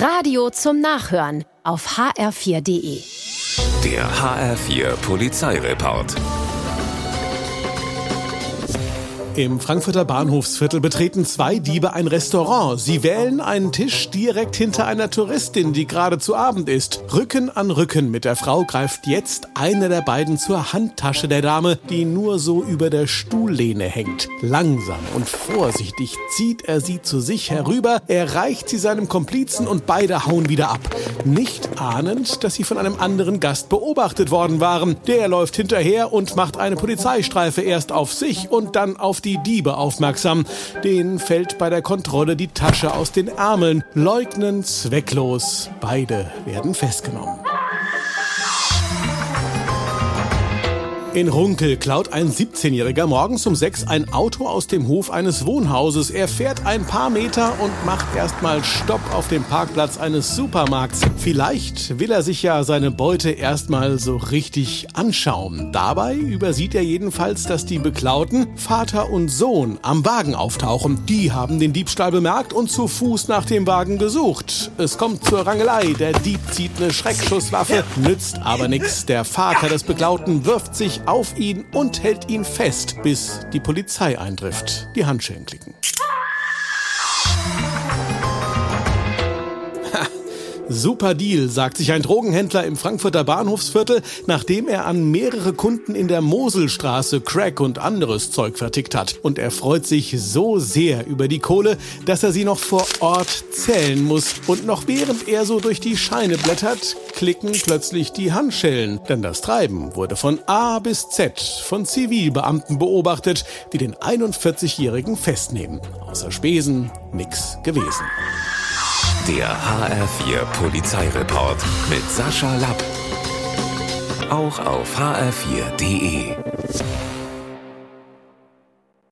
Radio zum Nachhören auf hr4.de. Der HR4 Polizeireport. Im Frankfurter Bahnhofsviertel betreten zwei Diebe ein Restaurant. Sie wählen einen Tisch direkt hinter einer Touristin, die gerade zu Abend ist. Rücken an Rücken mit der Frau greift jetzt einer der beiden zur Handtasche der Dame, die nur so über der Stuhllehne hängt. Langsam und vorsichtig zieht er sie zu sich herüber, erreicht sie seinem Komplizen und beide hauen wieder ab. Nicht ahnend, dass sie von einem anderen Gast beobachtet worden waren. Der läuft hinterher und macht eine Polizeistreife erst auf sich und dann auf die Diebe aufmerksam. Denen fällt bei der Kontrolle die Tasche aus den Ärmeln. Leugnen zwecklos. Beide werden festgenommen. In Runkel klaut ein 17-Jähriger morgens um 6 ein Auto aus dem Hof eines Wohnhauses. Er fährt ein paar Meter und macht erstmal Stopp auf dem Parkplatz eines Supermarkts. Vielleicht will er sich ja seine Beute erstmal so richtig anschauen. Dabei übersieht er jedenfalls, dass die Beklauten Vater und Sohn am Wagen auftauchen. Die haben den Diebstahl bemerkt und zu Fuß nach dem Wagen gesucht. Es kommt zur Rangelei. Der Dieb zieht eine Schreckschusswaffe, nützt aber nichts. Der Vater des Beklauten wirft auf ihn und hält ihn fest, bis die Polizei eintrifft. Die Handschellen klicken. Super Deal, sagt sich ein Drogenhändler im Frankfurter Bahnhofsviertel, nachdem er an mehrere Kunden in der Moselstraße Crack und anderes Zeug vertickt hat. Und er freut sich so sehr über die Kohle, dass er sie noch vor Ort zählen muss. Und noch während er so durch die Scheine blättert, klicken plötzlich die Handschellen. Denn das Treiben wurde von A bis Z von Zivilbeamten beobachtet, die den 41-Jährigen festnehmen. Außer Spesen nix gewesen. Der HR4 Polizeireport mit Sascha Lapp. Auch auf hr4.de.